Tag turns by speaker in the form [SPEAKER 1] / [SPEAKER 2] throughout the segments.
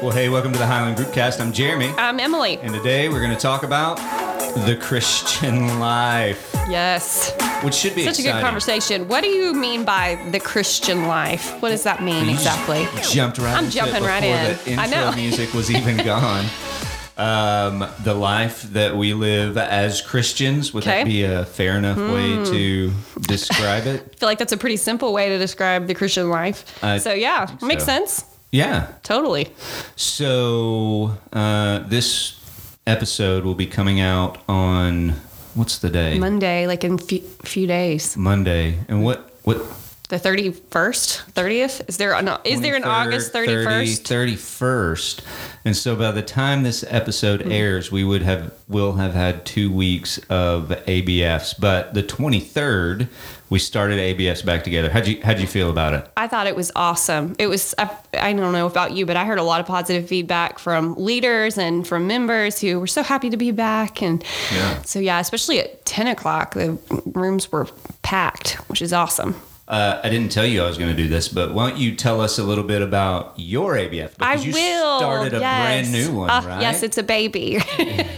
[SPEAKER 1] Well, hey, welcome to the Highland Groupcast. I'm Jeremy,
[SPEAKER 2] I'm Emily.
[SPEAKER 1] and today we're going to talk about the Christian life,
[SPEAKER 2] Yes.
[SPEAKER 1] which should be
[SPEAKER 2] Such a good conversation. What do you mean by the Christian life? What does that mean
[SPEAKER 1] You
[SPEAKER 2] exactly?
[SPEAKER 1] Jumped right.
[SPEAKER 2] I'm jumping right in.
[SPEAKER 1] The
[SPEAKER 2] I
[SPEAKER 1] intro
[SPEAKER 2] know.
[SPEAKER 1] music was even gone. Um, the life that we live as Christians would that
[SPEAKER 2] Okay. Hmm.
[SPEAKER 1] be a fair enough way to describe it?
[SPEAKER 2] I feel like that's a pretty simple way to describe the Christian life.
[SPEAKER 1] I
[SPEAKER 2] so yeah, makes
[SPEAKER 1] so.
[SPEAKER 2] sense.
[SPEAKER 1] Yeah.
[SPEAKER 2] Totally.
[SPEAKER 1] So uh, this episode will be coming out on what's the day?
[SPEAKER 2] Monday, like in few, few days.
[SPEAKER 1] Monday. And what what
[SPEAKER 2] The thirty first, thirtieth. Is there an is there an August 31st
[SPEAKER 1] 30, 31st And so by the time this episode
[SPEAKER 2] Hmm.
[SPEAKER 1] airs, we would have will have had 2 weeks of ABFs, but the 23rd we started ABS back together. How'd you how'd you feel about it?
[SPEAKER 2] I thought it was awesome. It was, I, I don't know about you, but I heard a lot of positive feedback from leaders and from members who were so happy to be back. And
[SPEAKER 1] Yeah.
[SPEAKER 2] so, yeah, especially at 10 o'clock, the rooms were packed, which is awesome.
[SPEAKER 1] Uh, I didn't tell you I was going to do this, but why don't you tell us a little bit about your ABF?
[SPEAKER 2] I
[SPEAKER 1] Because you
[SPEAKER 2] will.
[SPEAKER 1] started a
[SPEAKER 2] yes.
[SPEAKER 1] brand new one,
[SPEAKER 2] Uh,
[SPEAKER 1] right?
[SPEAKER 2] Yes, it's a baby.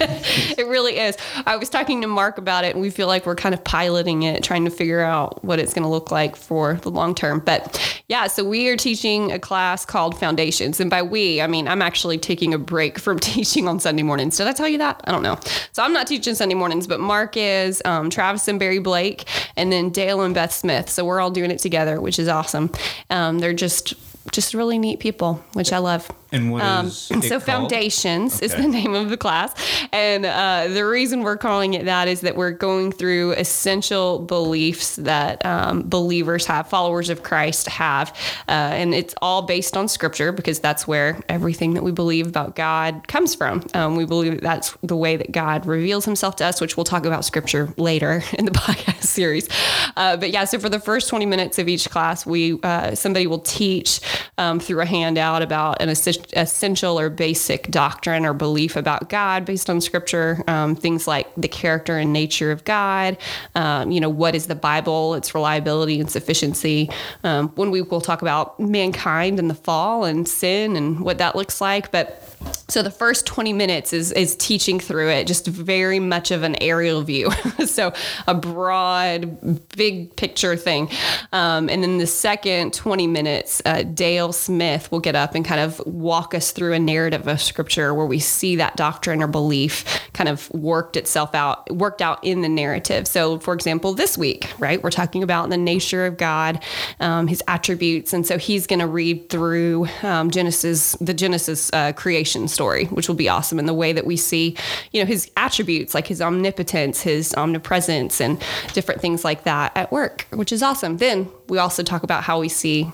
[SPEAKER 2] really is. I was talking to Mark about it, and we feel like we're kind of piloting it, trying to figure out what it's going to look like for the long term. But yeah, so we are teaching a class called Foundations. And by we, I mean, I'm actually taking a break from teaching on Sunday mornings. Did I tell you that? I don't know. So I'm not teaching Sunday mornings, but Mark is, um, Travis and Barry Blake, and then Dale and Beth Smith. So we're all doing it together, which is awesome. Um, they're just, just really neat people, which I love.
[SPEAKER 1] And what
[SPEAKER 2] Um,
[SPEAKER 1] is it
[SPEAKER 2] so
[SPEAKER 1] called?
[SPEAKER 2] foundations is the name of the class. And uh, the reason we're calling it that is that we're going through essential beliefs that um, believers have followers of christ have uh, and it's all based on scripture because that's where everything that we believe about god comes from. Um, we believe that that's the way that god reveals himself to us which we'll talk about scripture later in the podcast series. Uh, but yeah so for the first 20 minutes of each class we uh, somebody will teach um, through a handout about an essen- essential or basic doctrine or belief about God based on scripture, um, things like the character and nature of God, um, you know, what is the Bible, its reliability and sufficiency. Um, when we will talk about mankind and the fall and sin and what that looks like. But so the first 20 minutes is is teaching through it, just very much of an aerial view. so a broad, big picture thing. Um, and then the second 20 minutes, uh, Dale Smith will get up and kind of walk us through a narrative of scripture where we see that doctrine or belief kind of worked itself out, worked out in the narrative. So, for example, this week, right, we're talking about the nature of God, um, his attributes. And so he's going to read through um, Genesis, the Genesis uh, creation story, which will be awesome And the way that we see, you know, his attributes like his omnipotence, his omnipresence, and different things like that at work, which is awesome. Then we also talk about how we see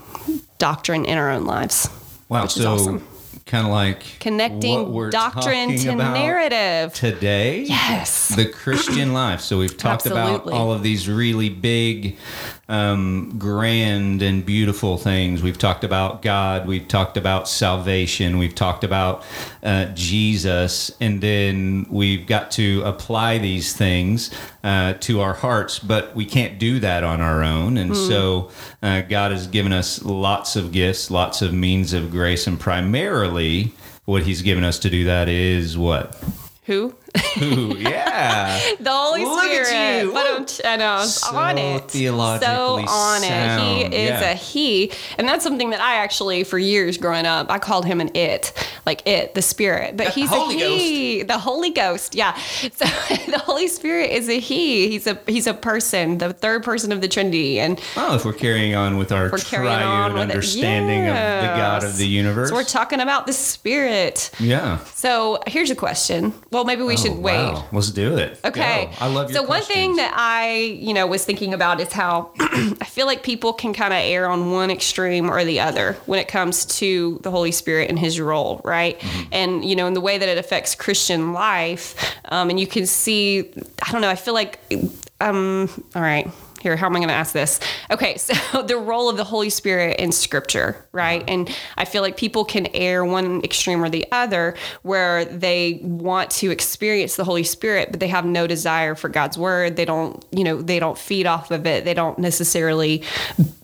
[SPEAKER 2] doctrine in our own lives.
[SPEAKER 1] Wow,
[SPEAKER 2] which is
[SPEAKER 1] so
[SPEAKER 2] awesome.
[SPEAKER 1] Kind of like
[SPEAKER 2] Connecting doctrine to narrative.
[SPEAKER 1] today.
[SPEAKER 2] Yes.
[SPEAKER 1] the Christian life. So we've talked about all of these really big, um, grand, and beautiful things. We've talked about God. We've talked about salvation. We've talked about uh, Jesus, and then we've got to apply these things uh, to our hearts. But we can't do that on our own, and
[SPEAKER 2] Hmm.
[SPEAKER 1] so uh, God has given us lots of gifts, lots of means of grace, and primarily. What he's given us to do that is what?
[SPEAKER 2] Who?
[SPEAKER 1] Ooh, yeah.
[SPEAKER 2] The Holy
[SPEAKER 1] Look
[SPEAKER 2] Spirit.
[SPEAKER 1] you.
[SPEAKER 2] But I'm, I know,
[SPEAKER 1] So
[SPEAKER 2] on it.
[SPEAKER 1] theologically
[SPEAKER 2] so on it. He is
[SPEAKER 1] Yeah.
[SPEAKER 2] a he. And that's something that I actually, for years growing up, I called him an it, like it, the spirit. But he's
[SPEAKER 1] Holy
[SPEAKER 2] a he. The Holy Ghost. Yeah. So the Holy Spirit is a he. He's a he's a person, the third person of the Trinity. And
[SPEAKER 1] Well, if we're carrying on with our
[SPEAKER 2] we're carrying on
[SPEAKER 1] triune
[SPEAKER 2] with
[SPEAKER 1] understanding of the God of the universe.
[SPEAKER 2] so we're talking about the spirit.
[SPEAKER 1] yeah.
[SPEAKER 2] So here's a question. Well, maybe we oh. should
[SPEAKER 1] Oh,
[SPEAKER 2] wait.
[SPEAKER 1] wow. Let's do it.
[SPEAKER 2] Okay.
[SPEAKER 1] Go. I love your
[SPEAKER 2] So one thing that I, you know, was thinking about is how I feel like people can kind of err on one extreme or the other when it comes to the Holy Spirit and His role, right?
[SPEAKER 1] Mm-hmm.
[SPEAKER 2] And you know, in the way that it affects Christian life, um, and you can see, I don't know, I feel like, um, all right. Here, how am I going to ask this? Okay, so the role of the Holy Spirit in Scripture, right? And I feel like people can err one extreme or the other, where they want to experience the Holy Spirit, but they have no desire for God's Word. They don't, you know, they don't feed off of it. They don't necessarily,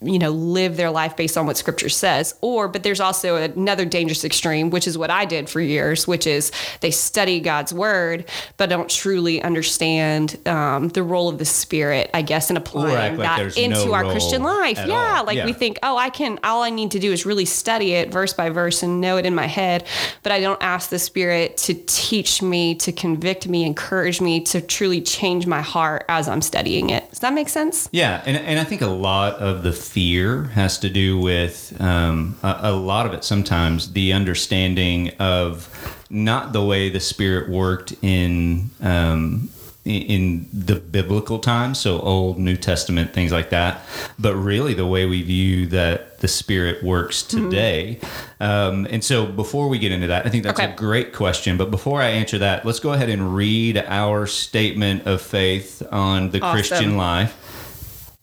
[SPEAKER 2] you know, live their life based on what Scripture says. Or, but there's also another dangerous extreme, which is what I did for years, which is they study God's Word, but don't truly understand um, the role of the Spirit, I guess, applying
[SPEAKER 1] like
[SPEAKER 2] into
[SPEAKER 1] no
[SPEAKER 2] our Christian life. Yeah,
[SPEAKER 1] all.
[SPEAKER 2] like
[SPEAKER 1] Yeah.
[SPEAKER 2] we think, oh, I can, all I need to do is really study it verse by verse and know it in my head, but I don't ask the Spirit to teach me, to convict me, encourage me to truly change my heart as I'm studying it. Does that make sense?
[SPEAKER 1] Yeah, and, and I think a lot of the fear has to do with um, a, a lot of it sometimes the understanding of not the way the Spirit worked in. Um, in- the biblical times, so Old, New Testament, things like that, but really the way we view that the Spirit works
[SPEAKER 2] Mm-hmm.
[SPEAKER 1] today. Um, and so, before we get into that, I think that's
[SPEAKER 2] Okay.
[SPEAKER 1] a great question. But before I answer that, let's go ahead and read our statement of faith on the
[SPEAKER 2] Awesome.
[SPEAKER 1] Christian life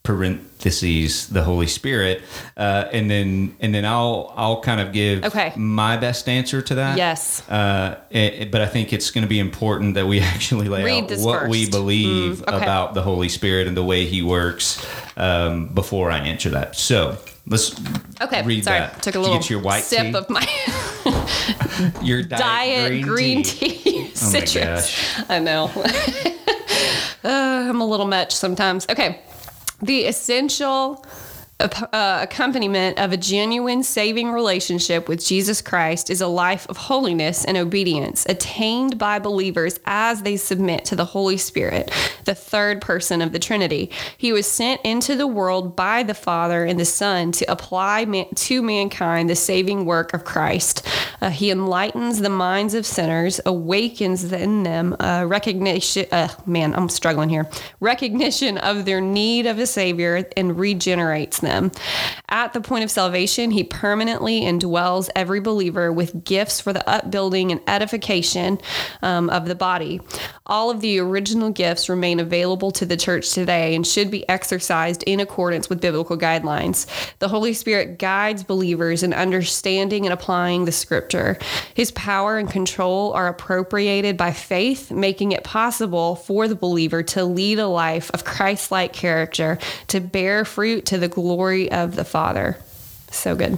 [SPEAKER 1] parentheses the Holy Spirit, uh, and then and then I'll I'll kind of give
[SPEAKER 2] Okay.
[SPEAKER 1] my best answer to that.
[SPEAKER 2] Yes.
[SPEAKER 1] Uh, it- but I think it's going to be important that we actually lay
[SPEAKER 2] Read
[SPEAKER 1] out what we believe
[SPEAKER 2] Mm, okay.
[SPEAKER 1] about the Holy Spirit and the way He works um, before I answer that. So let's
[SPEAKER 2] Okay.
[SPEAKER 1] read
[SPEAKER 2] Sorry.
[SPEAKER 1] that.
[SPEAKER 2] Took a little
[SPEAKER 1] you your white
[SPEAKER 2] sip
[SPEAKER 1] tea?
[SPEAKER 2] of my
[SPEAKER 1] your diet,
[SPEAKER 2] diet green, tea,
[SPEAKER 1] Oh my
[SPEAKER 2] citrus.
[SPEAKER 1] gosh.
[SPEAKER 2] I know. Uh, I'm a little much sometimes. Okay. The essential uh, accompaniment of a genuine saving relationship with Jesus Christ is a life of holiness and obedience attained by believers as they submit to the Holy Spirit, the third person of the Trinity. He was sent into the world by the Father and the Son to apply man- to mankind the saving work of Christ. Uh, he enlightens the minds of sinners, awakens in them uh, recognition. Man, I'm struggling here. Recognition of their need of a Savior and regenerates them. At the point of salvation, He permanently indwells every believer with gifts for the upbuilding and edification um, of the body. All of the original gifts remain available to the church today and should be exercised in accordance with biblical guidelines. The Holy Spirit guides believers in understanding and applying the scripture. His power and control are appropriated by faith, making it possible for the believer to lead a life of Christ like character, to bear fruit to the glory of the Father. So good.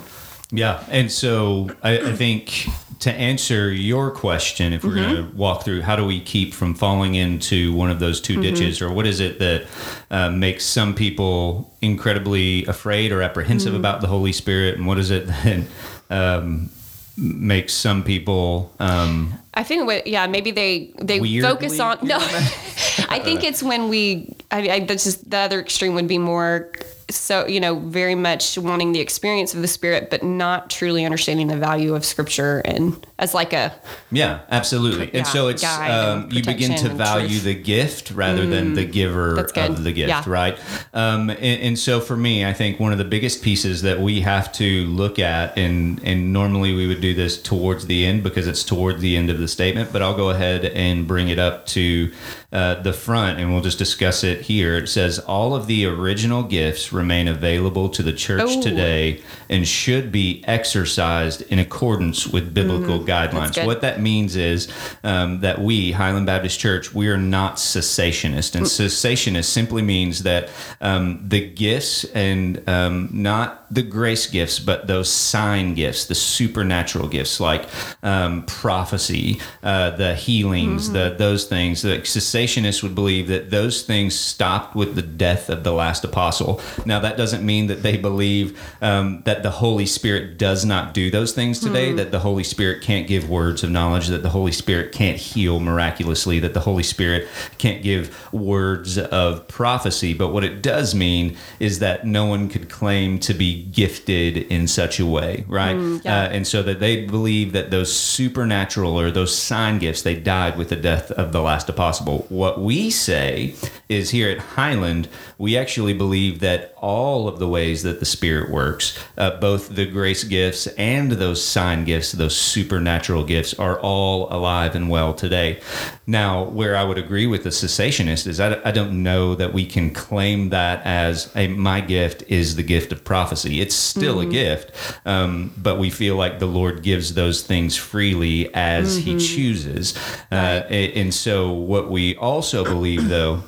[SPEAKER 1] Yeah, and so I, I think to answer your question, if we're going
[SPEAKER 2] Mm-hmm.
[SPEAKER 1] to walk through how do we keep from falling into one of those 2
[SPEAKER 2] Mm-hmm.
[SPEAKER 1] ditches, or what is it that uh, makes some people incredibly afraid or apprehensive
[SPEAKER 2] Mm-hmm.
[SPEAKER 1] about the Holy Spirit, and what is it that um, makes some people um,
[SPEAKER 2] I think what yeah maybe they they
[SPEAKER 1] Weirdly
[SPEAKER 2] focus on no I think it's when we I, I that's just the other extreme would be more so you know very much wanting the experience of the spirit but not truly understanding the value of scripture and as like a
[SPEAKER 1] Yeah, absolutely.
[SPEAKER 2] Yeah,
[SPEAKER 1] and so it's um,
[SPEAKER 2] and
[SPEAKER 1] you begin to value the gift rather than the giver of the gift,
[SPEAKER 2] Yeah.
[SPEAKER 1] right? Um, and, and so for me, I think one of the biggest pieces that we have to look at, and and normally we would do this towards the end because it's toward the end of the statement, but I'll go ahead and bring it up to uh, the front, and we'll just discuss it here. It says all of the original gifts remain available to the church
[SPEAKER 2] Oh.
[SPEAKER 1] today and should be exercised in accordance with biblical guidelines. What that means is um, that we, Highland Baptist Church, we are not cessationist. And cessationist simply means that um, the gifts and um, not the grace gifts, but those sign gifts, the supernatural gifts like um, prophecy, uh, the healings, the those things. The cessationists would believe that those things stopped with the death of the last apostle. Now that doesn't mean that they believe um, that the Holy Spirit does not do those things today. That the Holy Spirit can't give words of knowledge. That the Holy Spirit can't heal miraculously. That the Holy Spirit can't give words of prophecy. But what it does mean is that no one could claim to be gifted in such a way, right?
[SPEAKER 2] yeah.
[SPEAKER 1] uh, and so that they believe that those supernatural or those sign gifts they died with the death of the last apostle. What we say is here at Highland, we actually believe that all of the ways that the Spirit works, uh, both the grace gifts and those sign gifts, those supernatural gifts, are all alive and well today. Now, where I would agree with the cessationist is I, I don't know that we can claim that as a my gift is the gift of prophecy. It's still mm-hmm. a gift, um, but we feel like the Lord gives those things freely as mm-hmm. He chooses. Uh, and so, what we also believe, though,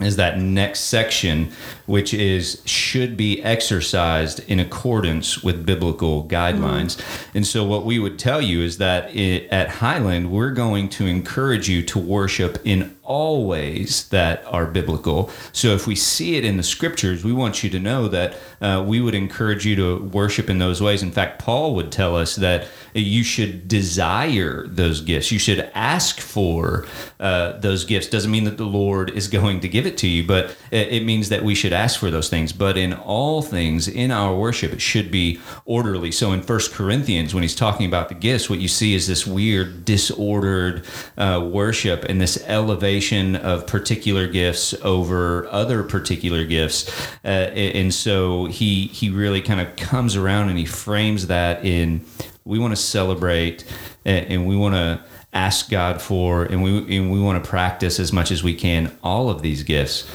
[SPEAKER 1] is that next section, which is should be exercised in accordance with biblical guidelines. Mm. And so, what we would tell you is that it, at Highland, we're going to encourage you to worship in all ways that are biblical. So if we see it in the scriptures, we want you to know that uh, we would encourage you to worship in those ways. In fact, Paul would tell us that you should desire those gifts. You should ask for uh, those gifts. Doesn't mean that the Lord is going to give it to you, but it means that we should ask for those things. But in all things, in our worship, it should be orderly. So in First Corinthians, when he's talking about the gifts, what you see is this weird, disordered uh, worship and this elevation of particular gifts over other particular gifts, uh, and so he he really kind of comes around and he frames that in we want to celebrate and we want to ask God for and we and we want to practice as much as we can all of these gifts,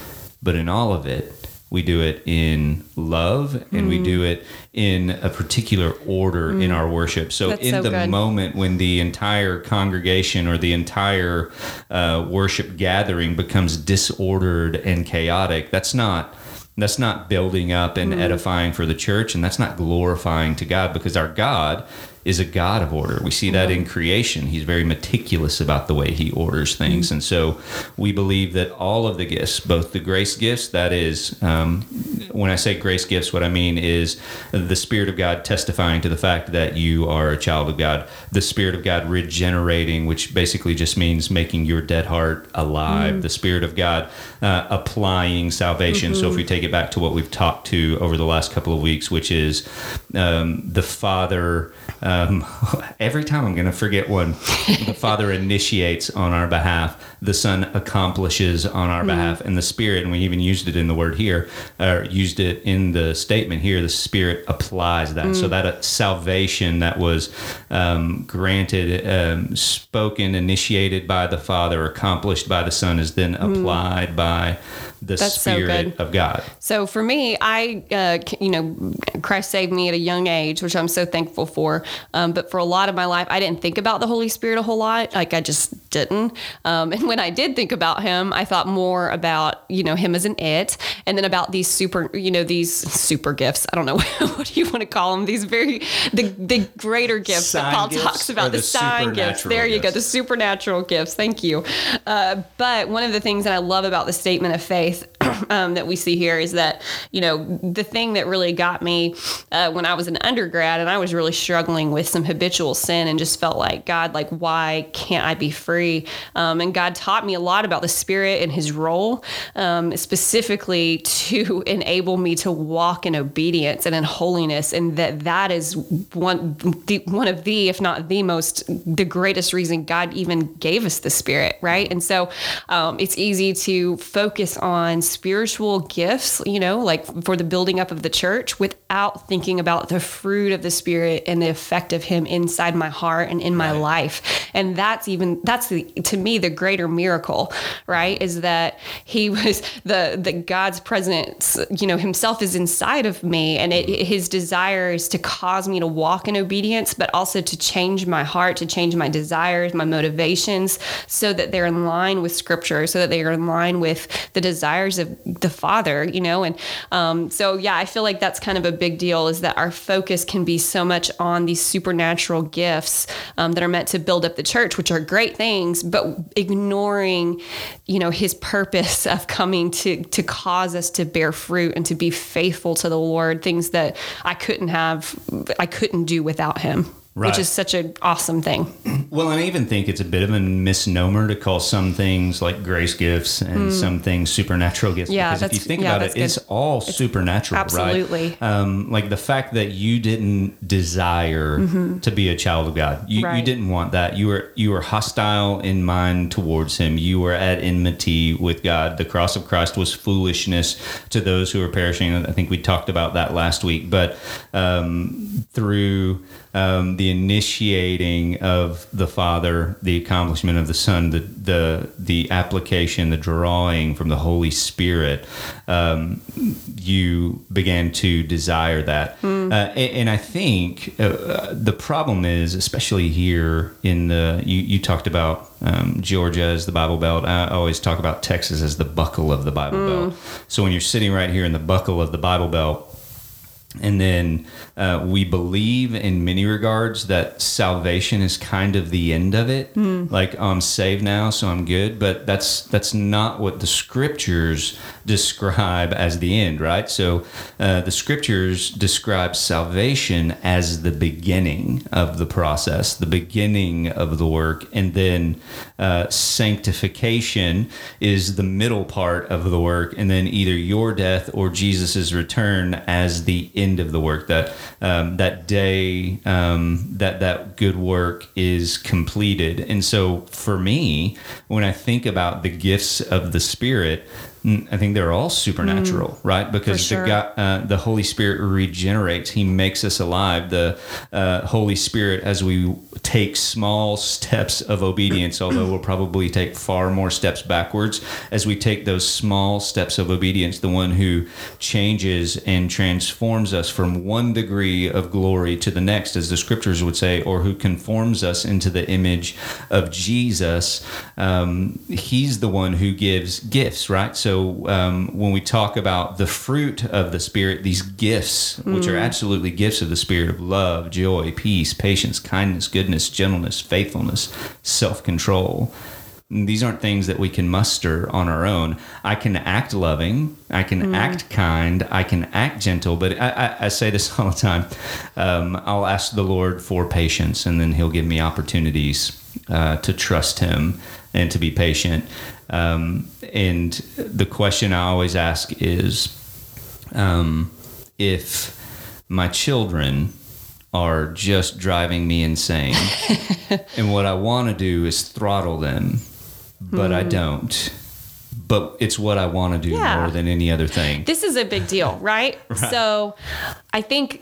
[SPEAKER 1] but in all of it we do it in love and mm. we do it in a particular order mm. in our worship. So, That's in so the good. moment when the entire congregation or the entire uh, worship gathering becomes disordered and chaotic, that's not that's not building up and mm. edifying for the church and that's not glorifying to God because our God is a God of order. We see that in creation. He's very meticulous about the way he orders things. Mm-hmm. And so we believe that all of the gifts, both the grace gifts, that is, um, when I say grace gifts, what I mean is the Spirit of God testifying to the fact that you are a child of God, the Spirit of God regenerating, which basically just means making your dead heart alive, mm-hmm. the Spirit of God uh, applying salvation. Mm-hmm. So if mm-hmm. we take it back to what we've talked to over the last couple of weeks, which is um, the Father. Um, every time I'm going to forget one. the Father initiates on our behalf, the Son accomplishes on our mm-hmm. behalf, and the Spirit, and we even used it in the word here, or used it in the statement here, the Spirit applies that. Mm. So that uh, salvation that was um, granted, um, spoken, initiated by the Father, accomplished by the Son, is then mm. applied by the That's Spirit so of God.
[SPEAKER 2] So for me, I, uh, you know, Christ saved me at a young age, which I'm so thankful for. Um, but for a lot of my life, I didn't think about the Holy Spirit a whole lot. Like I just didn't. Um, and when I did think about him, I thought more about, you know, him as an it and then about these super, you know, these super gifts. I don't know what do you want to call them? These very, the, the greater gifts sign that Paul talks about, the, the sign gifts. There you gifts. go, the supernatural gifts. Thank you. Uh, but one of the things that I love about the statement of faith um, that we see here is that, you know, the thing that really got me uh, when I was an undergrad and I was really struggling with some habitual sin and just felt like, God, like, why can't I be free? Um, and God taught me a lot about the Spirit and His role, um, specifically to enable me to walk in obedience and in holiness, and that that is one the, one of the, if not the most, the greatest reason God even gave us the Spirit, right? And so um, it's easy to focus on spiritual gifts, you know, like for the building up of the church without thinking about the fruit of the spirit and the effect of him inside my heart and in my right. life. And that's even that's the to me the greater miracle, right? Is that he was the the God's presence, you know, himself is inside of me and it, mm-hmm. his desire is to cause me to walk in obedience, but also to change my heart, to change my desires, my motivations so that they're in line with scripture, so that they are in line with the desires of the Father, you know? And um, so, yeah, I feel like that's kind of a big deal is that our focus can be so much on these supernatural gifts um, that are meant to build up the church, which are great things, but ignoring, you know, his purpose of coming to, to cause us to bear fruit and to be faithful to the Lord, things that I couldn't have, I couldn't do without him. Right. Which is such an awesome thing.
[SPEAKER 1] Well, and I even think it's a bit of a misnomer to call some things like grace gifts and some things supernatural gifts.
[SPEAKER 2] Mm. Yeah,
[SPEAKER 1] because if you think
[SPEAKER 2] yeah,
[SPEAKER 1] about it,
[SPEAKER 2] that's
[SPEAKER 1] it's
[SPEAKER 2] good.
[SPEAKER 1] all supernatural,
[SPEAKER 2] absolutely.
[SPEAKER 1] right? Um, like the fact that you didn't desire to be a child of God, you, you
[SPEAKER 2] Mm-hmm.
[SPEAKER 1] Didn't want that. You were you were hostile in mind towards Him. You were at enmity with God. The cross of Christ was foolishness to those who are perishing. I think we talked about that last week, but um, through um, the initiating of the Father, the accomplishment of the Son, the the the application, the drawing from the Holy Spirit, um, you began to desire that. Uh, and, and I think uh, uh, the problem is, especially here in the, you, you talked about um, Georgia as the Bible Belt. I always talk about Texas as the buckle of the Bible Belt. So when you're sitting right here in the buckle of the Bible Belt, and then uh, we believe in many regards that salvation is kind of the end of it. Like I'm saved now, so I'm good. But that's that's not what the scriptures describe as the end, right? So uh, the scriptures describe salvation as the beginning of the process, the beginning of the work, and then uh, sanctification is the middle part of the work, and then either your death or Jesus's return as the end of the work. That um, that day um, that that good work is completed. And so for me, when I think about the gifts of the Spirit. Mm, I think they're all supernatural, right? Because
[SPEAKER 2] sure.
[SPEAKER 1] the God, uh, the Holy Spirit regenerates. He makes us alive. The uh, Holy Spirit, as we take small steps of obedience, although we'll probably take far more steps backwards, as we take those small steps of obedience, the one who changes and transforms us from one degree of glory to the next, as the scriptures would say, or who conforms us into the image of Jesus, um, he's the one who gives gifts, right? So um, when we talk about the fruit of the Spirit, these gifts, which are absolutely gifts of the Spirit of love, joy, peace, patience, kindness, goodness, gentleness, faithfulness, self control. These aren't things that we can muster on our own. I can act loving, I can act kind, I can act gentle, but I, I, I say this all the time. Um, I'll ask the Lord for patience, and then He'll give me opportunities uh, to trust Him and to be patient. Um, and the question I always ask is um, if my children are just driving me insane, and what I want to do is throttle them, but I don't. But it's what I want to do
[SPEAKER 2] Yeah.
[SPEAKER 1] more than any other thing.
[SPEAKER 2] this is a big deal, right? So I think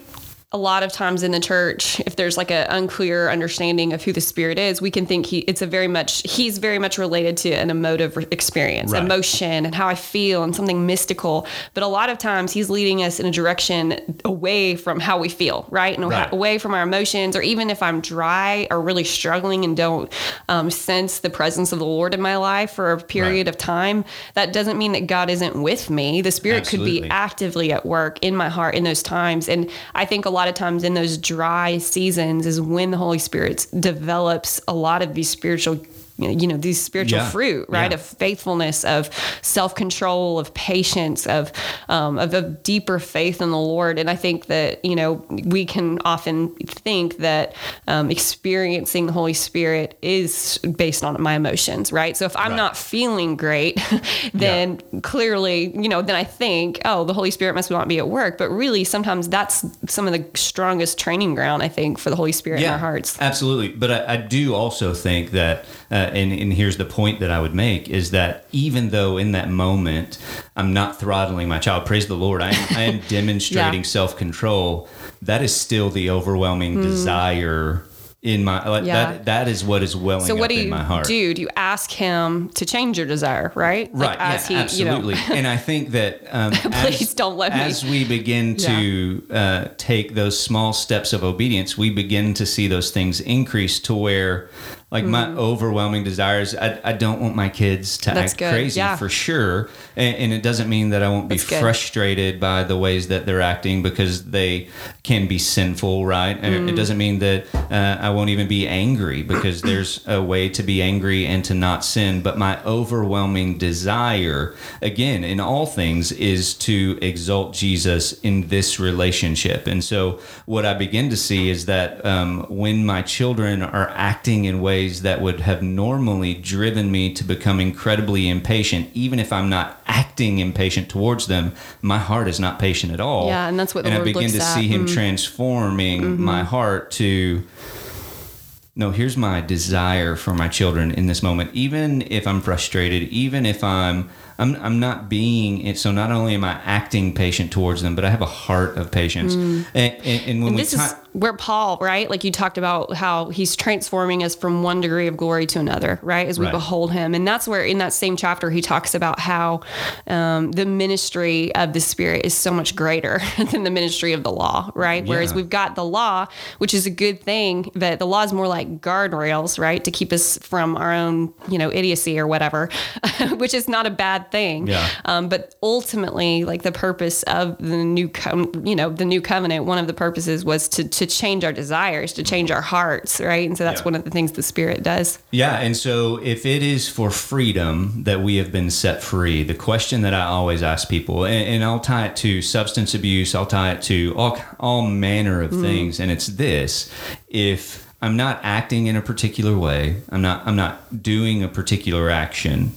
[SPEAKER 2] a lot of times in the church, if there's like an unclear understanding of who the spirit is, we can think he it's a very much he's very much related to an emotive experience,
[SPEAKER 1] Right.
[SPEAKER 2] emotion and how I feel and something mystical. But a lot of times he's leading us in a direction away from how we feel, right? And
[SPEAKER 1] Right.
[SPEAKER 2] away from our emotions, or even if I'm dry or really struggling and don't um, sense the presence of the Lord in my life for a period of time, that doesn't mean that God isn't with me. The Spirit could be actively at work in my heart in those times. And I think a lot of times in those dry seasons is when the Holy Spirit develops a lot of these spiritual you know these spiritual
[SPEAKER 1] Yeah.
[SPEAKER 2] fruit right
[SPEAKER 1] Yeah.
[SPEAKER 2] of faithfulness of self-control of patience of um, of a deeper faith in the lord and i think that you know we can often think that um, experiencing the holy spirit is based on my emotions right so if i'm
[SPEAKER 1] Right.
[SPEAKER 2] not feeling great then clearly you know then i think oh the holy spirit must not be at work but really sometimes that's some of the strongest training ground i think for the holy spirit in our hearts
[SPEAKER 1] Absolutely. But I, I do also think that, uh, and, and here's the point that I would make is that even though in that moment I'm not throttling my child, praise the Lord, I am, I am demonstrating
[SPEAKER 2] Yeah.
[SPEAKER 1] self control, that is still the overwhelming desire in my, like,
[SPEAKER 2] Hmm. Yeah.
[SPEAKER 1] that, that is what is welling
[SPEAKER 2] so what
[SPEAKER 1] up
[SPEAKER 2] do
[SPEAKER 1] in
[SPEAKER 2] you
[SPEAKER 1] my heart.
[SPEAKER 2] do? Do you ask him to change your desire, right? Like,
[SPEAKER 1] Right.
[SPEAKER 2] as
[SPEAKER 1] yeah,
[SPEAKER 2] he, you know-
[SPEAKER 1] absolutely. and I think that um,
[SPEAKER 2] Please
[SPEAKER 1] as,
[SPEAKER 2] don't let me-
[SPEAKER 1] as we begin to uh, take those small steps of obedience, we begin to see those things increase to where, like my
[SPEAKER 2] Mm-hmm.
[SPEAKER 1] overwhelming desires, I, I don't want my kids to
[SPEAKER 2] That's
[SPEAKER 1] act
[SPEAKER 2] good.
[SPEAKER 1] crazy
[SPEAKER 2] Yeah.
[SPEAKER 1] for sure, and, and it doesn't mean that I won't be
[SPEAKER 2] That's good.
[SPEAKER 1] frustrated by the ways that they're acting because they can be sinful, right?
[SPEAKER 2] Mm.
[SPEAKER 1] It doesn't mean that uh, I won't even be angry because there's a way to be angry and to not sin. But my overwhelming desire, again, in all things, is to exalt Jesus in this relationship. And so, what I begin to see is that um, when my children are acting in ways ways that would have normally driven me to become incredibly impatient, even if I'm not acting impatient towards them. My heart is not patient at all.
[SPEAKER 2] Yeah, and that's what the
[SPEAKER 1] and I begin to
[SPEAKER 2] at. Mm-hmm.
[SPEAKER 1] see Him transforming my heart to no, here's my desire for my children in this moment. Even if I'm frustrated, even if I'm I'm I'm not being it. So not only am I acting patient towards them, but I have a heart of patience. And, and, and when
[SPEAKER 2] Mm. And
[SPEAKER 1] we
[SPEAKER 2] this is where Paul, right? Like you talked about how he's transforming us from one degree of glory to another, right? As we
[SPEAKER 1] Right.
[SPEAKER 2] behold him. And that's where in that same chapter, he talks about how um, the ministry of the Spirit is so much greater than the ministry of the law, right? Whereas we've got the law, which is a good thing, but the law is more like guardrails, right? To keep us from our own, you know, idiocy or whatever, which is not a bad thing.
[SPEAKER 1] Yeah.
[SPEAKER 2] Um, but ultimately, like the purpose of the new, you know, the new covenant, one of the purposes was to to change our desires, to change our hearts, right? And so that's
[SPEAKER 1] Yeah.
[SPEAKER 2] one of the things the Spirit does.
[SPEAKER 1] Yeah, and so if it is for freedom that we have been set free, the question that I always ask people, and, and I'll tie it to substance abuse, I'll tie it to all all manner of mm. things, and it's this: if I'm not acting in a particular way, I'm not I'm not doing a particular action.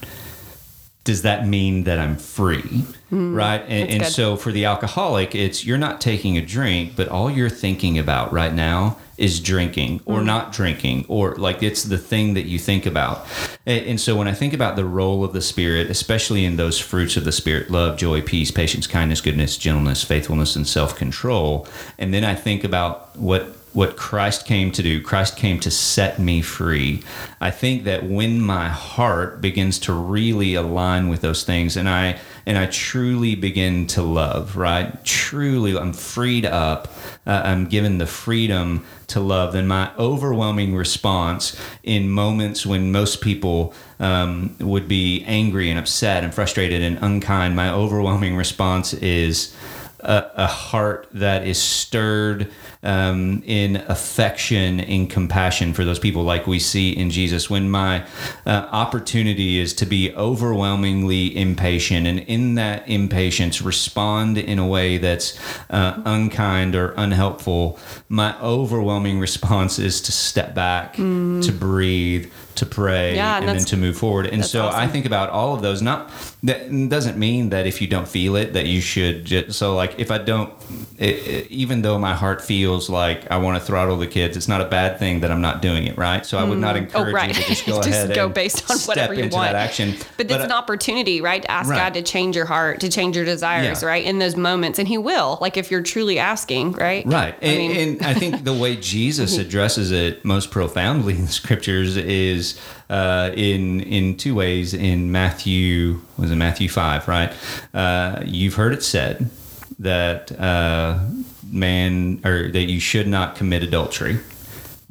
[SPEAKER 1] Does that mean that I'm free? right. And, and so for the alcoholic, it's you're not taking a drink, but all you're thinking about right now is drinking or
[SPEAKER 2] Mm.
[SPEAKER 1] not drinking, or like it's the thing that you think about. And, and so when I think about the role of the Spirit, especially in those fruits of the Spirit love, joy, peace, patience, kindness, goodness, gentleness, faithfulness, and self control, and then I think about what what Christ came to do. Christ came to set me free. I think that when my heart begins to really align with those things and I and I truly begin to love, right? Truly I'm freed up. Uh, I'm given the freedom to love, then my overwhelming response in moments when most people um, would be angry and upset and frustrated and unkind, my overwhelming response is a, a heart that is stirred um, in affection and compassion for those people, like we see in Jesus. When my uh, opportunity is to be overwhelmingly impatient, and in that impatience, respond in a way that's uh, unkind or unhelpful, my overwhelming response is to step back, to breathe, to pray,
[SPEAKER 2] Yeah, and
[SPEAKER 1] and then to move forward. And so I think about all of those. Not that doesn't mean that if you don't feel it, that you should. Just, so like if I don't, it, it- even though my heart feels like I want to throttle the kids, it's not a bad thing that I'm not doing it. Right. So I would not encourage
[SPEAKER 2] right.
[SPEAKER 1] you to just go
[SPEAKER 2] Just
[SPEAKER 1] ahead
[SPEAKER 2] go
[SPEAKER 1] and
[SPEAKER 2] based on
[SPEAKER 1] step
[SPEAKER 2] whatever you
[SPEAKER 1] into
[SPEAKER 2] want.
[SPEAKER 1] that action.
[SPEAKER 2] But it's
[SPEAKER 1] uh,
[SPEAKER 2] an opportunity, right? To ask
[SPEAKER 1] Right.
[SPEAKER 2] God to change your heart, to change your desires,
[SPEAKER 1] Yeah.
[SPEAKER 2] right? In those moments. And He will, like if you're truly asking, right?
[SPEAKER 1] Right.
[SPEAKER 2] I
[SPEAKER 1] And,
[SPEAKER 2] mean-
[SPEAKER 1] and I think the way Jesus addresses it most profoundly in the scriptures is uh, in in two ways. In Matthew, was it Matthew 5, right? Uh, you've heard it said that uh, man, or that you should not commit adultery.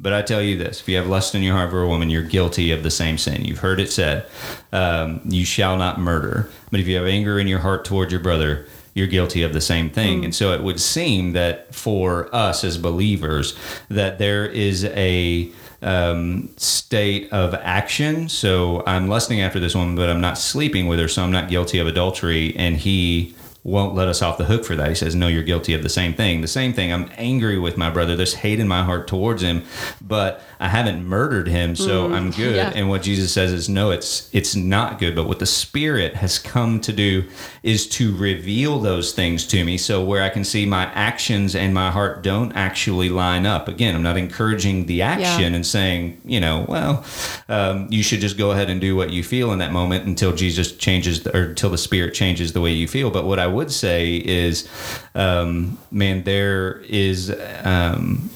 [SPEAKER 1] But I tell you this: if you have lust in your heart for a woman, you're guilty of the same sin. You've heard it said, um, "You shall not murder." But if you have anger in your heart towards your brother, you're guilty of the same thing. And so it would seem that for us as believers, that there is a um, state of action. So I'm lusting after this woman, but I'm not sleeping with her, so I'm not guilty of adultery. And he won't let us off the hook for that. He says, No, you're guilty of the same thing. The same thing. I'm angry with my brother. There's hate in my heart towards him, but I haven't murdered him, so I'm good.
[SPEAKER 2] yeah.
[SPEAKER 1] And what Jesus says is, No, it's it's not good. But what the Spirit has come to do is to reveal those things to me. So where I can see my actions and my heart don't actually line up. Again, I'm not encouraging the action and saying, you know, well, um, you should just go ahead and do what you feel in that moment until Jesus changes the, or until the Spirit changes the way you feel. But what I would say is, um, man, there is um,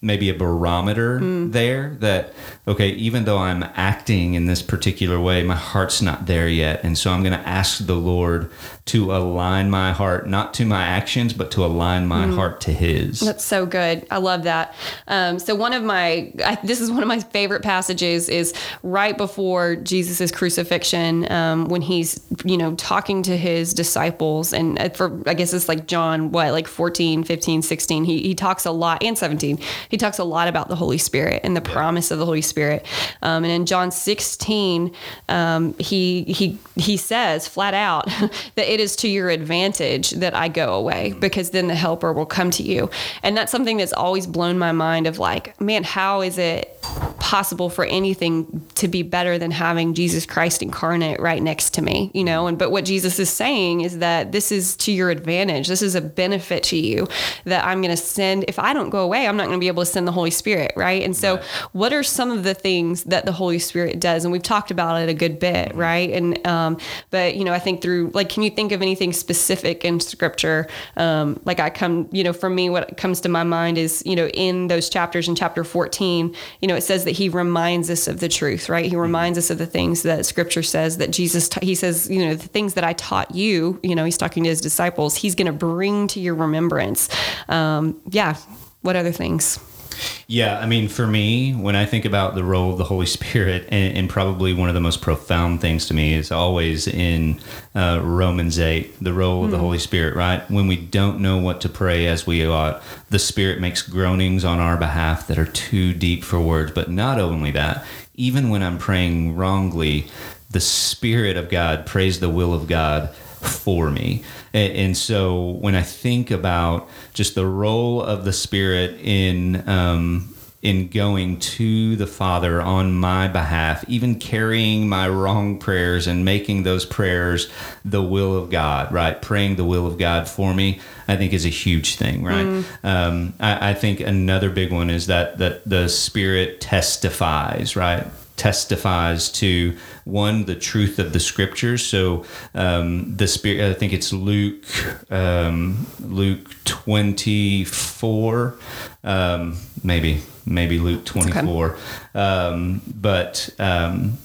[SPEAKER 1] maybe a barometer there that okay, even though I'm acting in this particular way, my heart's not there yet, and so I'm going to ask the Lord to align my heart not to my actions, but to align my heart to His.
[SPEAKER 2] That's so good. I love that. Um, so one of my, I, this is one of my favorite passages is right before Jesus' crucifixion, um, when he's, you know, talking to his disciples and uh, for, I guess it's like John, what, like 14, 15, 16, he, he talks a lot and 17, he talks a lot about the Holy Spirit and the promise of the Holy Spirit Spirit. Um, and in John 16, um, he he he says flat out that it is to your advantage that I go away because then the Helper will come to you. And that's something that's always blown my mind of like, man, how is it possible for anything to be better than having Jesus Christ incarnate right next to me, you know? And but what Jesus is saying is that this is to your advantage. This is a benefit to you that I'm going to send if I don't go away, I'm not going to be able to send the Holy Spirit, right? And so right. what are some of the things that the Holy Spirit does? And we've talked about it a good bit, mm-hmm. right? And um but you know, I think through like can you think of anything specific in scripture? Um like I come, you know, for me what comes to my mind is, you know, in those chapters in chapter 14, you know, it says that he reminds us of the truth, right? He reminds us of the things that scripture says that Jesus, ta- he says, you know, the things that I taught you, you know, he's talking to his disciples, he's going to bring to your remembrance. Um, yeah. What other things?
[SPEAKER 1] Yeah, I mean, for me, when I think about the role of the Holy Spirit, and, and probably one of the most profound things to me is always in uh, Romans 8, the role of the hmm. Holy Spirit, right? When we don't know what to pray as we ought, the Spirit makes groanings on our behalf that are too deep for words. But not only that, even when I'm praying wrongly, the Spirit of God prays the will of God for me. And, and, so when I think about just the role of the Spirit in um, in going to the Father on my behalf, even carrying my wrong prayers and making those prayers the will of God, right? Praying the will of God for me, I think is a huge thing, right? Mm. Um, I, I think another big one is that that the Spirit testifies, right? Testifies to one the truth of the scriptures. So um, the spirit, I think it's Luke, um, Luke twenty four, um, maybe maybe Luke twenty four, okay. Um, but um,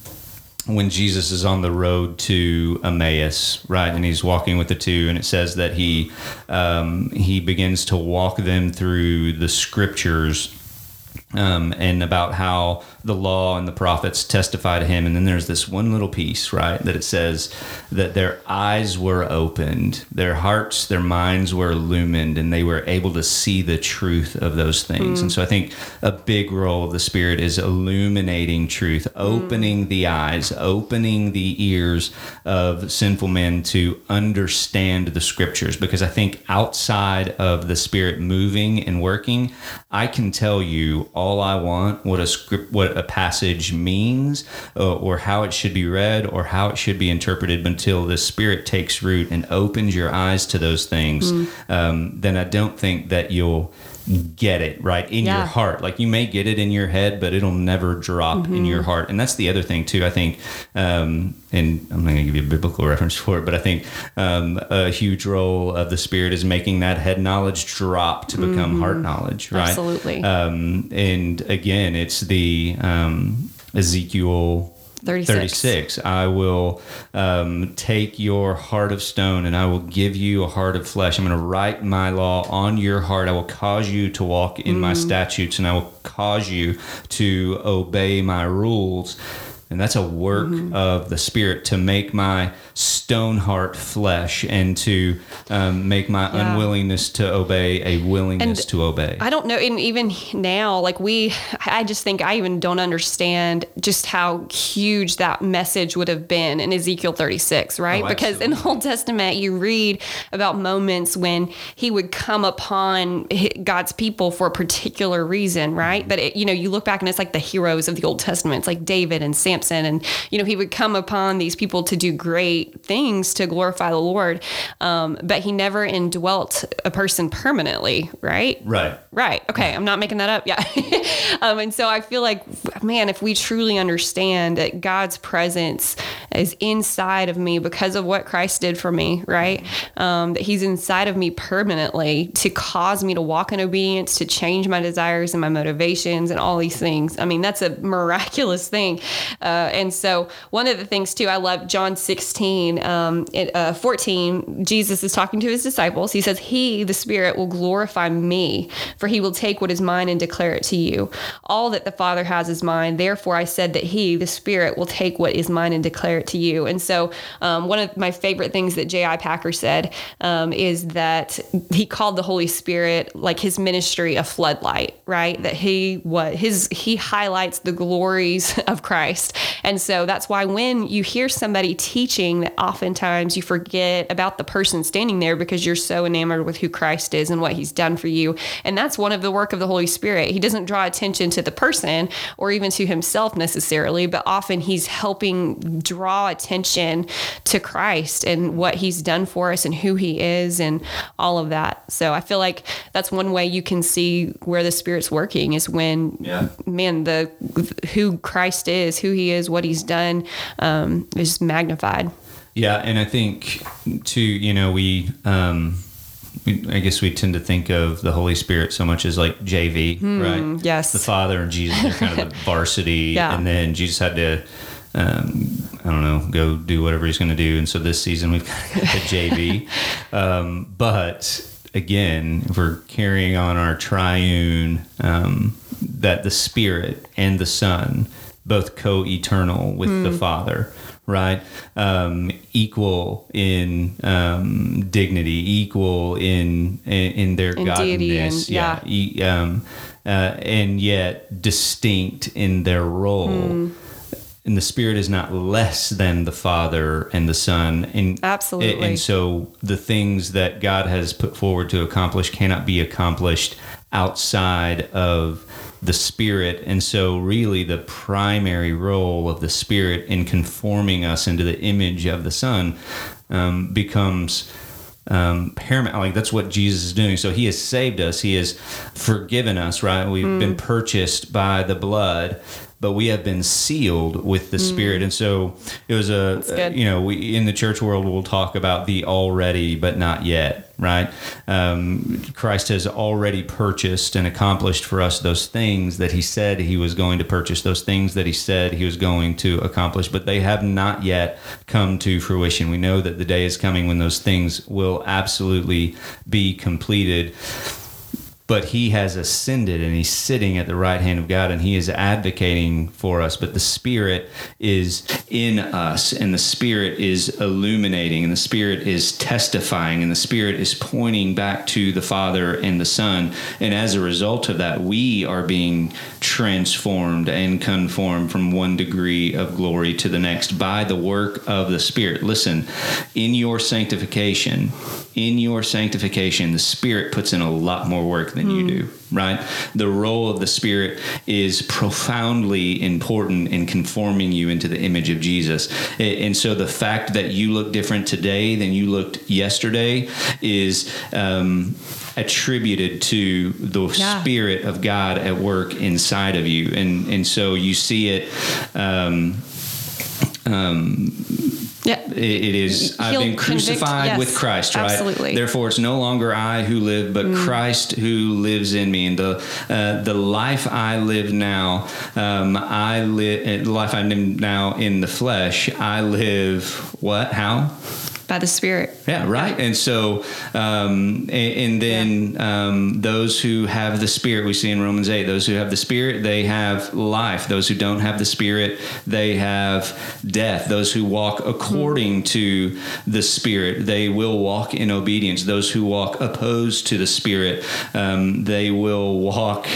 [SPEAKER 1] when Jesus is on the road to Emmaus, right, and he's walking with the two, and it says that he um, he begins to walk them through the scriptures um, and about how the law and the prophets testify to him. And then there's this one little piece, right, that it says that their eyes were opened, their hearts, their minds were illumined, and they were able to see the truth of those things. Mm. And so I think a big role of the Spirit is illuminating truth, opening mm. the eyes, opening the ears of sinful men to understand the scriptures. Because I think outside of the Spirit moving and working, I can tell you all I want what a script, what a passage means uh, or how it should be read or how it should be interpreted until the Spirit takes root and opens your eyes to those things, mm. um, then I don't think that you'll get it right in yeah. your heart. Like you may get it in your head, but it'll never drop mm-hmm. in your heart. And that's the other thing too. I think, um, and I'm not going to give you a biblical reference for it, but I think um, a huge role of the Spirit is making that head knowledge drop to become mm-hmm. heart knowledge. Right.
[SPEAKER 2] Absolutely.
[SPEAKER 1] Um, and again, it's the um, Ezekiel
[SPEAKER 2] 36.
[SPEAKER 1] 36. I will um, take your heart of stone and I will give you a heart of flesh. I'm going to write my law on your heart. I will cause you to walk in mm. my statutes and I will cause you to obey my rules. And that's a work mm-hmm. of the Spirit to make my stone heart flesh and to um, make my yeah. unwillingness to obey a willingness and to obey.
[SPEAKER 2] I don't know. And even now, like we, I just think I even don't understand just how huge that message would have been in Ezekiel 36, right? Oh, because in the Old Testament, you read about moments when he would come upon God's people for a particular reason, right? Mm-hmm. But, it, you know, you look back and it's like the heroes of the Old Testament. It's like David and Sam Samson. And, you know, he would come upon these people to do great things to glorify the Lord. Um, but he never indwelt a person permanently, right?
[SPEAKER 1] Right.
[SPEAKER 2] Right. Okay. I'm not making that up. Yeah. um, and so I feel like, man, if we truly understand that God's presence is inside of me because of what Christ did for me, right? Um, that he's inside of me permanently to cause me to walk in obedience, to change my desires and my motivations and all these things. I mean, that's a miraculous thing. Uh, and so one of the things too, I love John 16, um, it, uh, 14, Jesus is talking to his disciples. He says, he, the spirit will glorify me for he will take what is mine and declare it to you. All that the father has is mine. Therefore I said that he, the spirit will take what is mine and declare it To you. And so, um, one of my favorite things that J.I. Packer said um, is that he called the Holy Spirit like his ministry a floodlight, right? That he what his he highlights the glories of Christ, and so that's why when you hear somebody teaching, that oftentimes you forget about the person standing there because you're so enamored with who Christ is and what He's done for you, and that's one of the work of the Holy Spirit. He doesn't draw attention to the person or even to himself necessarily, but often He's helping draw attention to Christ and what He's done for us and who He is and all of that. So I feel like that's one way you can see where the Spirit's working is when,
[SPEAKER 1] Yeah.
[SPEAKER 2] man, the who Christ is, who He is, what He's done, um, is magnified.
[SPEAKER 1] Yeah, and I think too, you know, we, um, I guess we tend to think of the Holy Spirit so much as like JV, right?
[SPEAKER 2] Hmm, yes.
[SPEAKER 1] the Father and Jesus are kind of the varsity,
[SPEAKER 2] Yeah.
[SPEAKER 1] and then Jesus had to, um, I don't know, go do whatever he's going to do, and so this season we've got JV, um, but again, we're carrying on our triune, um, that the Spirit and the Son both co-eternal with
[SPEAKER 2] Hmm.
[SPEAKER 1] the Father right? Um, equal in um, dignity, equal in in, in their
[SPEAKER 2] In
[SPEAKER 1] godliness,
[SPEAKER 2] and-
[SPEAKER 1] yeah, E- um, uh, and yet distinct in their role.
[SPEAKER 2] Hmm.
[SPEAKER 1] And the Spirit is not less than the Father and the Son. And,
[SPEAKER 2] Absolutely.
[SPEAKER 1] And so the things that God has put forward to accomplish cannot be accomplished outside of the Spirit. And so, really, the primary role of the Spirit in conforming us into the image of the Son um, becomes um, paramount. Like that's what Jesus is doing. So he has saved us. He has forgiven us. Right? We've been purchased by the blood, but we have been sealed with the Spirit. And so it was a you know we in the church world we'll talk about the already but not yet. Right? Um, Christ has already purchased and accomplished for us those things that He said He was going to purchase. Those things that He said He was going to accomplish, but they have not yet come to fruition. We know that the day is coming when those things will absolutely be completed but he has ascended and he's sitting at the right hand of God and he is advocating for us. But the Spirit is in us and the Spirit is illuminating and the Spirit is testifying and the Spirit is pointing back to the Father and the Son. And as a result of that, we are being transformed and conformed from one degree of glory to the next by the work of the Spirit. Listen, in your sanctification, in your sanctification, the Spirit puts in a lot more work than you do, right? The role of the Spirit is profoundly important in conforming you into the image of Jesus. And so the fact that you look different today than you looked yesterday is um, attributed to the
[SPEAKER 2] Yeah.
[SPEAKER 1] Spirit of God at work inside of you. And, and so you see it. Um,
[SPEAKER 2] Yeah.
[SPEAKER 1] it- it is. I've been crucified
[SPEAKER 2] yes,
[SPEAKER 1] with Christ, right?
[SPEAKER 2] absolutely.
[SPEAKER 1] Therefore, it's no longer I who live, but
[SPEAKER 2] Mm.
[SPEAKER 1] Christ who lives in me. And the uh, the life I live now, um, I live the life I live now in the flesh. I live what? How?
[SPEAKER 2] By the Spirit.
[SPEAKER 1] Yeah, right. And so, um, and, and then um, those who have the Spirit, we see in Romans 8, those who have the Spirit, they have life. Those who don't have the Spirit, they have death. Those who walk according to the Spirit, they will walk in obedience. Those who walk opposed to the Spirit, um, they will walk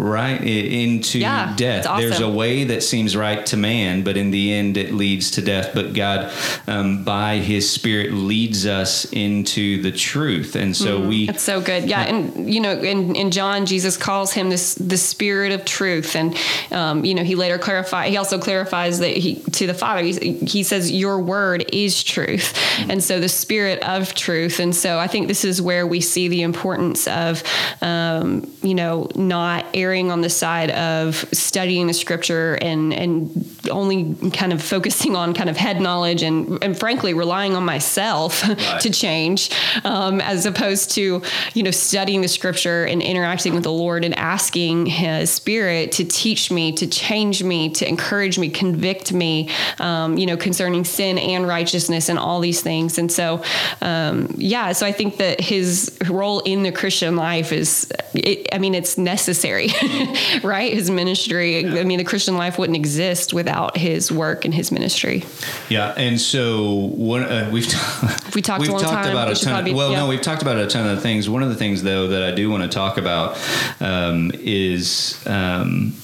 [SPEAKER 1] right into
[SPEAKER 2] Yeah,
[SPEAKER 1] death.
[SPEAKER 2] awesome.
[SPEAKER 1] There's a way that seems right to man, but in the end it leads to death. But God, um, by His Spirit, leads us into the truth, and so we.
[SPEAKER 2] It's so good. Yeah. And, you know, in, in John, Jesus calls him this, the spirit of truth. And, um, you know, he later clarify, he also clarifies that he, to the father, he, he says, your word is truth. And so the spirit of truth. And so I think this is where we see the importance of, um, you know, not erring on the side of studying the scripture and, and only kind of focusing on kind of head knowledge and, and frankly, relying on myself to change, um, as opposed to, you know, studying the scripture and interacting with the Lord and asking His Spirit to teach me, to change me, to encourage me, convict me, um, you know, concerning sin and righteousness and all these things. And so, um, yeah, so I think that His role in the Christian life is, it, I mean, it's necessary. right? His ministry. I mean, the Christian life wouldn't exist without his work and his ministry.
[SPEAKER 1] Yeah, and so uh, we've t-
[SPEAKER 2] We talked
[SPEAKER 1] we've
[SPEAKER 2] a long
[SPEAKER 1] talked
[SPEAKER 2] time.
[SPEAKER 1] about
[SPEAKER 2] We
[SPEAKER 1] a ton.
[SPEAKER 2] probably-
[SPEAKER 1] of, well,
[SPEAKER 2] yeah.
[SPEAKER 1] no, we've talked about a ton of things. One of the things though that I do want to talk about um, is. Um,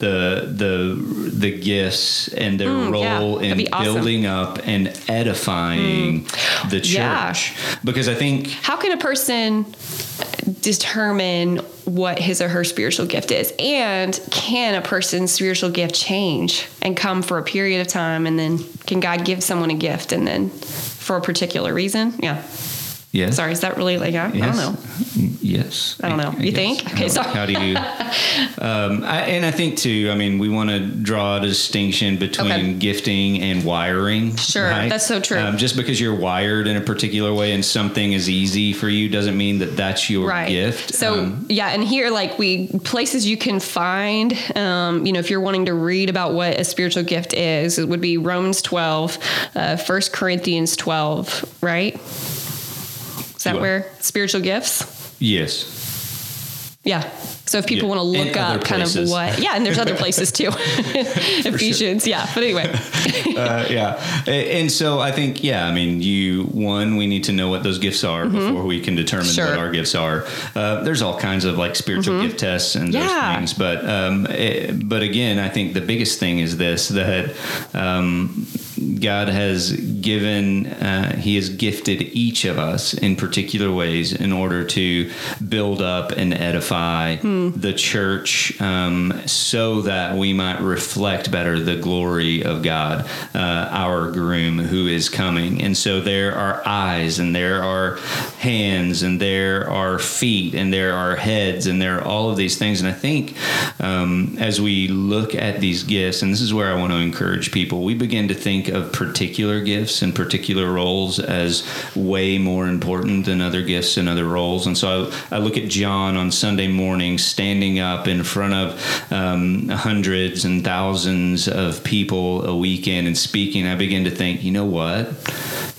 [SPEAKER 1] the the the gifts and their
[SPEAKER 2] Mm,
[SPEAKER 1] role
[SPEAKER 2] that'd
[SPEAKER 1] in
[SPEAKER 2] awesome. Mm.
[SPEAKER 1] building up and edifying the church
[SPEAKER 2] Yeah.
[SPEAKER 1] because I think
[SPEAKER 2] How can a person determine what his or her spiritual gift is? And can a person's spiritual gift change and come for a period of time? And then can God give someone a gift and then for a particular reason? Yeah.
[SPEAKER 1] Yes
[SPEAKER 2] Sorry, is that really like, I, I don't know.
[SPEAKER 1] Yes.
[SPEAKER 2] I don't know. You think? Okay,
[SPEAKER 1] how,
[SPEAKER 2] sorry.
[SPEAKER 1] how do you? Um, I, and I think too. I mean, we want to draw a distinction between
[SPEAKER 2] Okay.
[SPEAKER 1] gifting and wiring.
[SPEAKER 2] Sure, that's so true.
[SPEAKER 1] Um, just because you're wired in a particular way and something is easy for you doesn't mean that that's your
[SPEAKER 2] right
[SPEAKER 1] gift.
[SPEAKER 2] so
[SPEAKER 1] Um,
[SPEAKER 2] yeah and here like we places you can find um, you know if you're wanting to read about what a spiritual gift is it would be romans 12 uh, 1 corinthians 12 right is that where spiritual gifts
[SPEAKER 1] yes.
[SPEAKER 2] yeah so if people
[SPEAKER 1] Yeah,
[SPEAKER 2] want to look
[SPEAKER 1] other
[SPEAKER 2] up kind
[SPEAKER 1] places.
[SPEAKER 2] of what yeah and there's other places too ephesians yeah but anyway
[SPEAKER 1] uh, yeah. And so I think, yeah, I mean, you, one, we need to know what those gifts are before we can determine
[SPEAKER 2] Mm-hmm. Sure. Mm-hmm.
[SPEAKER 1] what our gifts are. Uh, there's all kinds of like spiritual gift tests and those things. But, um, eh, but again, I think the biggest thing is this that, um, God has given, uh, He has gifted each of us in particular ways in order to build up and edify
[SPEAKER 2] Hmm.
[SPEAKER 1] the church um, so that we might reflect better the glory of God, uh, our groom who is coming. And so there are eyes, and there are hands, and there are feet, and there are heads, and there are all of these things. And I think um, as we look at these gifts, and this is where I want to encourage people, we begin to think of particular gifts and particular roles as way more important than other gifts and other roles. And so I, I look at John on Sunday morning standing up in front of um, hundreds and thousands of people a weekend and speaking. I begin to think, you know what?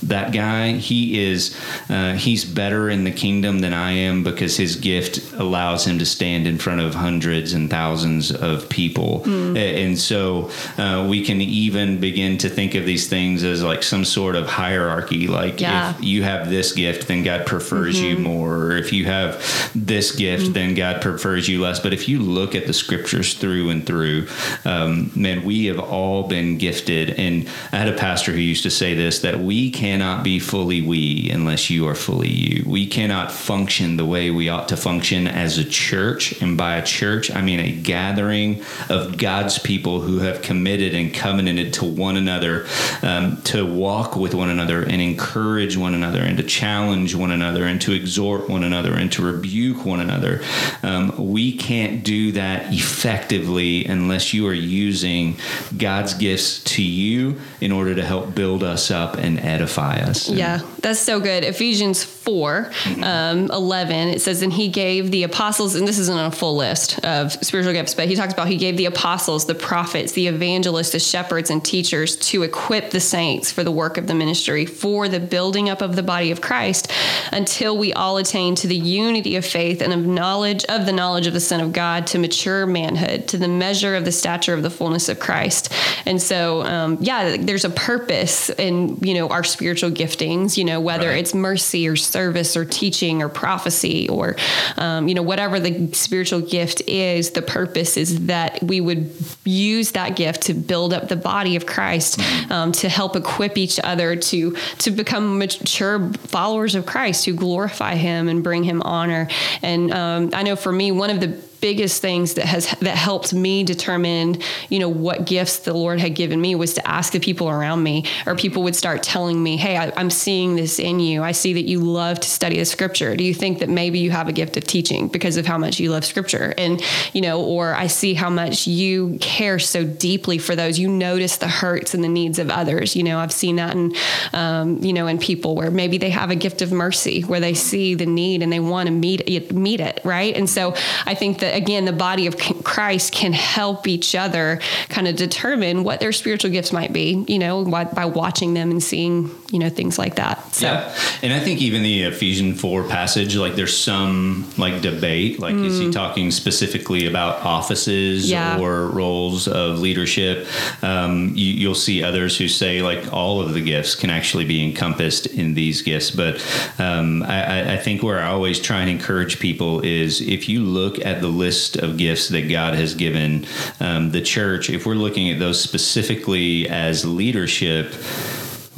[SPEAKER 1] That guy, he is, uh, he's better in the kingdom than I am because his gift allows him to stand in front of hundreds and thousands of people. A- And so uh, we can even begin to think of these things as like some sort of hierarchy. Like
[SPEAKER 2] Yeah.
[SPEAKER 1] if you have this gift, then God prefers you more. Or if you have this gift, then God prefers you less. But if you look at the scriptures through and through, um, man, we have all been gifted. And I had a pastor who used to say this that we cannot be fully we unless you are fully you. We cannot function the way we ought to function as a church. And by a church, I mean a gathering of God's people who have committed and covenanted to one another um, to walk with one another and encourage one another and to challenge one another and to exhort one another and to rebuke one another. Um, we can't do that effectively unless you are using God's gifts to you in order to help build us up and edify us.
[SPEAKER 2] Yeah, that's so good. Ephesians 4 um, 11, it says, And he gave the apostles, and this isn't a full list of spiritual gifts, but he talks about he gave the apostles, the prophets, the evangelists, the shepherds, and teachers to equip the saints for the work of the ministry, for the building up of the body of Christ, until we all attain to the unity of faith and of knowledge of the knowledge of the Son of God, to mature manhood, to the measure of the stature of the fullness of Christ. And so, um, yeah, there's a purpose in you know our spiritual giftings. You know whether
[SPEAKER 1] Right.
[SPEAKER 2] it's mercy or service or teaching or prophecy or um, you know whatever the spiritual gift is. The purpose is that we would use that gift to build up the body of Christ, um, to help equip each other to to become mature followers of Christ who glorify Him and bring Him honor. And um, I know for me, one of the biggest things that has that helped me determine you know what gifts the lord had given me was to ask the people around me or people would start telling me hey I, i'm seeing this in you. I see that you love to study the scripture. Do you think that maybe you have a gift of teaching because of how much you love scripture? And you know or i see how much you care so deeply for those. You notice the hurts and the needs of others. You know i've seen that in um, you know in people where maybe they have a gift of mercy where they see the need and they want to meet it meet it right? And so i think that again, the body of Christ can help each other kind of determine what their spiritual gifts might be, you know, by watching them and seeing, you know, things like that. So.
[SPEAKER 1] Yeah. And I think even the Ephesians 4 passage, like there's some like debate. Like, mm. is he talking specifically about offices yeah. or roles of leadership? Um, you, will see others who say like all of the gifts can actually be encompassed in these gifts. But um, I, I think where I always try and encourage people is if you look at the list of gifts that God has given um, the church, if we're looking at those specifically as leadership,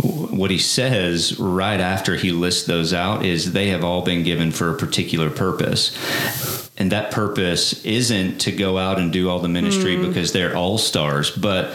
[SPEAKER 1] what he says right after he lists those out is they have all been given for a particular purpose. And that purpose isn't to go out and do all the ministry mm. because they're all stars, but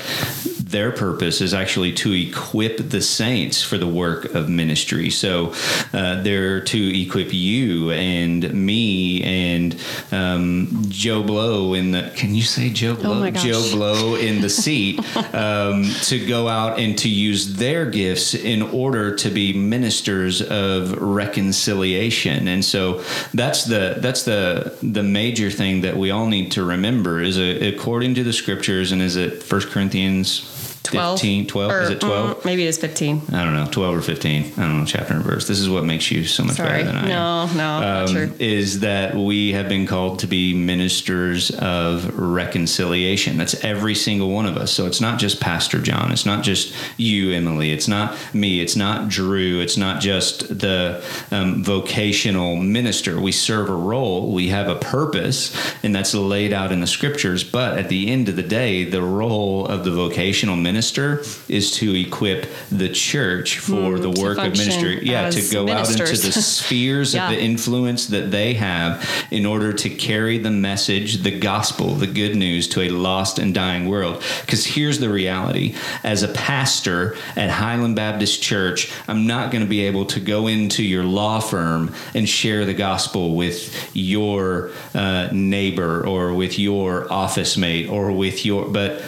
[SPEAKER 1] their purpose is actually to equip the saints for the work of ministry. So uh, they're to equip you and me and um, Joe Blow in the. Can you say Joe oh Blow? Oh Joe Blow in the seat um, to go out and to use their gifts in order to be ministers of reconciliation. And so that's the that's the the major thing that we all need to remember is a, according to the scriptures and is it First Corinthians 12, 15, 12 or, is it 12
[SPEAKER 2] mm, maybe it's 15
[SPEAKER 1] i don't know 12 or 15 i don't know chapter and verse. This is what makes you so much Sorry. better than i
[SPEAKER 2] no am. no um, true.
[SPEAKER 1] is that we have been called to be ministers of reconciliation. That's every single one of us. So it's not just pastor john. It's not just you emily. It's not me. It's not drew. It's not just the um, vocational minister. We serve a role. We have a purpose and that's laid out in the scriptures. But at the end of the day the role of the vocational minister minister is to equip the church for mm, the work of ministry. Yeah, to go ministers. out into the spheres yeah. of the influence that they have in order to carry the message, the gospel, the good news to a lost and dying world. Because here's the reality as a pastor at Highland Baptist Church, I'm not going to be able to go into your law firm and share the gospel with your uh, neighbor or with your office mate or with your, but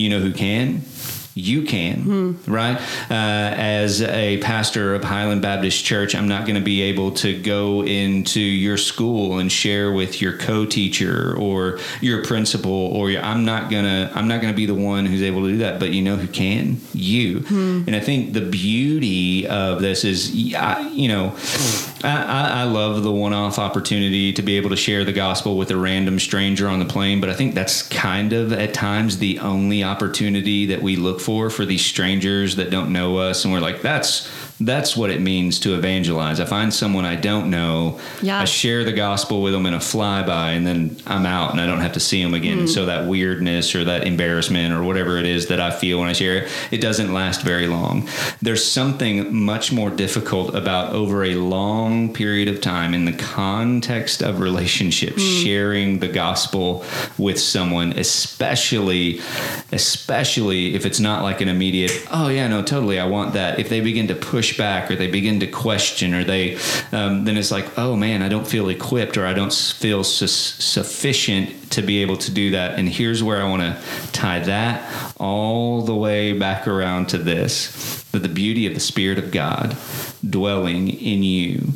[SPEAKER 1] you know who can? you can, hmm. right? Uh, as a pastor of Highland Baptist Church, I'm not going to be able to go into your school and share with your co-teacher or your principal, or your, I'm not gonna I'm not gonna be the one who's able to do that. But you know who can? You. Hmm. And I think the beauty of this is, you know, I, I love the one-off opportunity to be able to share the gospel with a random stranger on the plane, but I think that's kind of at times the only opportunity that we look for for these strangers that don't know us and we're like that's that's what it means to evangelize. I find someone I don't know, yeah. I share the gospel with them in a flyby, and then I'm out and I don't have to see them again. Mm. So that weirdness or that embarrassment or whatever it is that I feel when I share it, it doesn't last very long. There's something much more difficult about over a long period of time in the context of relationships, mm. sharing the gospel with someone, especially, especially if it's not like an immediate, oh yeah, no, totally, I want that. If they begin to push push back or they begin to question or they um, then it's like oh man i don't feel equipped or i don't feel su- sufficient to be able to do that and here's where i want to tie that all the way back around to this that the beauty of the spirit of god dwelling in you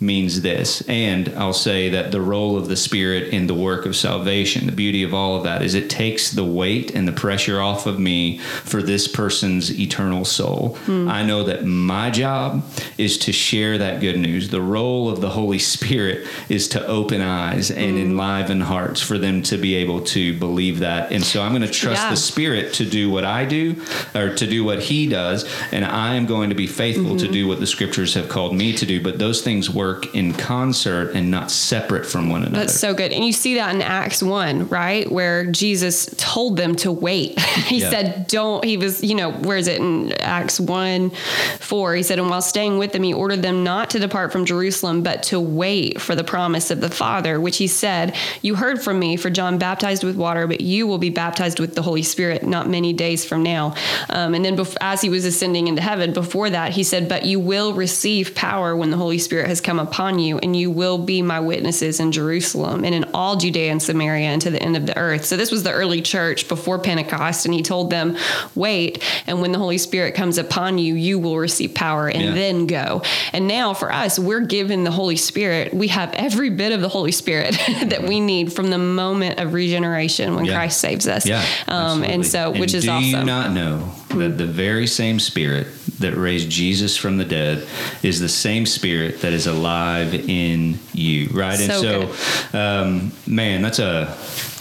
[SPEAKER 1] means this. And I'll say that the role of the Spirit in the work of salvation, the beauty of all of that is it takes the weight and the pressure off of me for this person's eternal soul. Hmm. I know that my job is to share that good news. The role of the Holy Spirit is to open eyes and hmm. enliven hearts for them to be able to believe that. And so I'm going to trust yeah. the Spirit to do what I do or to do what He does. And I am going to be faithful mm-hmm. to do what the scriptures have called me to do, but those things work in concert and not separate from one another.
[SPEAKER 2] That's so good. And you see that in Acts 1, right? Where Jesus told them to wait. he yeah. said, don't, he was, you know, where is it in Acts 1 4? He said, and while staying with them, he ordered them not to depart from Jerusalem, but to wait for the promise of the Father, which he said, You heard from me, for John baptized with water, but you will be baptized with the Holy Spirit not many days from now. Um, and then bef- as he was ascending into heaven, before that, he said, But you will receive power when the Holy Spirit has come upon you, and you will be my witnesses in Jerusalem and in all Judea and Samaria and to the end of the earth. So this was the early church before Pentecost, and he told them, wait, and when the Holy Spirit comes upon you, you will receive power and
[SPEAKER 1] Yeah.
[SPEAKER 2] then go. And now for us, we're given the Holy Spirit. We have every bit of the Holy Spirit that we need from the moment of regeneration when
[SPEAKER 1] Yeah.
[SPEAKER 2] Christ saves us.
[SPEAKER 1] Yeah.
[SPEAKER 2] Um, and so, which
[SPEAKER 1] And
[SPEAKER 2] is
[SPEAKER 1] do
[SPEAKER 2] awesome.
[SPEAKER 1] you not know that the very same spirit that raised Jesus from the dead is the same spirit that is alive in you, right? and
[SPEAKER 2] So
[SPEAKER 1] so, um, man, that's a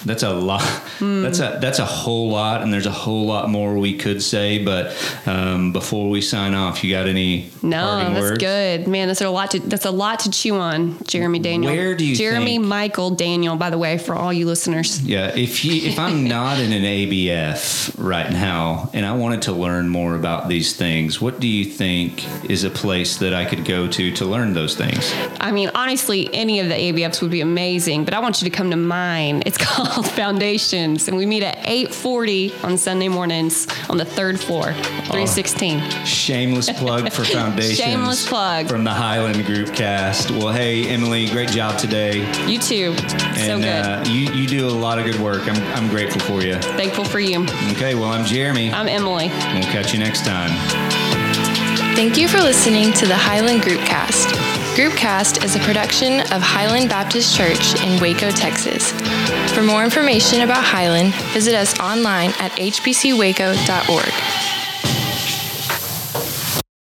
[SPEAKER 1] that's a lot.
[SPEAKER 2] Hmm.
[SPEAKER 1] That's a that's a whole lot, and there's a whole lot more we could say. But um, before we sign off, you got any
[SPEAKER 2] No, that's
[SPEAKER 1] words?
[SPEAKER 2] good, man. That's a lot to that's a lot to chew on, Jeremy Daniel.
[SPEAKER 1] Where do you
[SPEAKER 2] Jeremy
[SPEAKER 1] think-
[SPEAKER 2] Michael Daniel? By the way, for all you listeners,
[SPEAKER 1] Yeah, if you, if I'm not in an ABF right now and I wanted to learn more about these things, what do you think is a place that I could go to to learn those things?
[SPEAKER 2] I mean, honestly, any of the ABFs would be amazing, but I want you to come to mine. It's called Foundations, and we meet at 8:40 on Sunday mornings on the third floor, 316.
[SPEAKER 1] Shameless plug for Foundations.
[SPEAKER 2] Shameless plug.
[SPEAKER 1] from the Highland Groupcast. Well, hey Emily, great job today,
[SPEAKER 2] You too, so good.
[SPEAKER 1] uh, you you do a lot of good work. I'm I'm grateful for you.
[SPEAKER 2] Thankful for you.
[SPEAKER 1] Okay, well I'm Jeremy.
[SPEAKER 2] I'm Emily.
[SPEAKER 1] We'll catch you next time.
[SPEAKER 3] Thank you for listening to the Highland Groupcast. Groupcast is a production of Highland Baptist Church in Waco, Texas. For more information about Highland, visit us online at hbcwaco.org.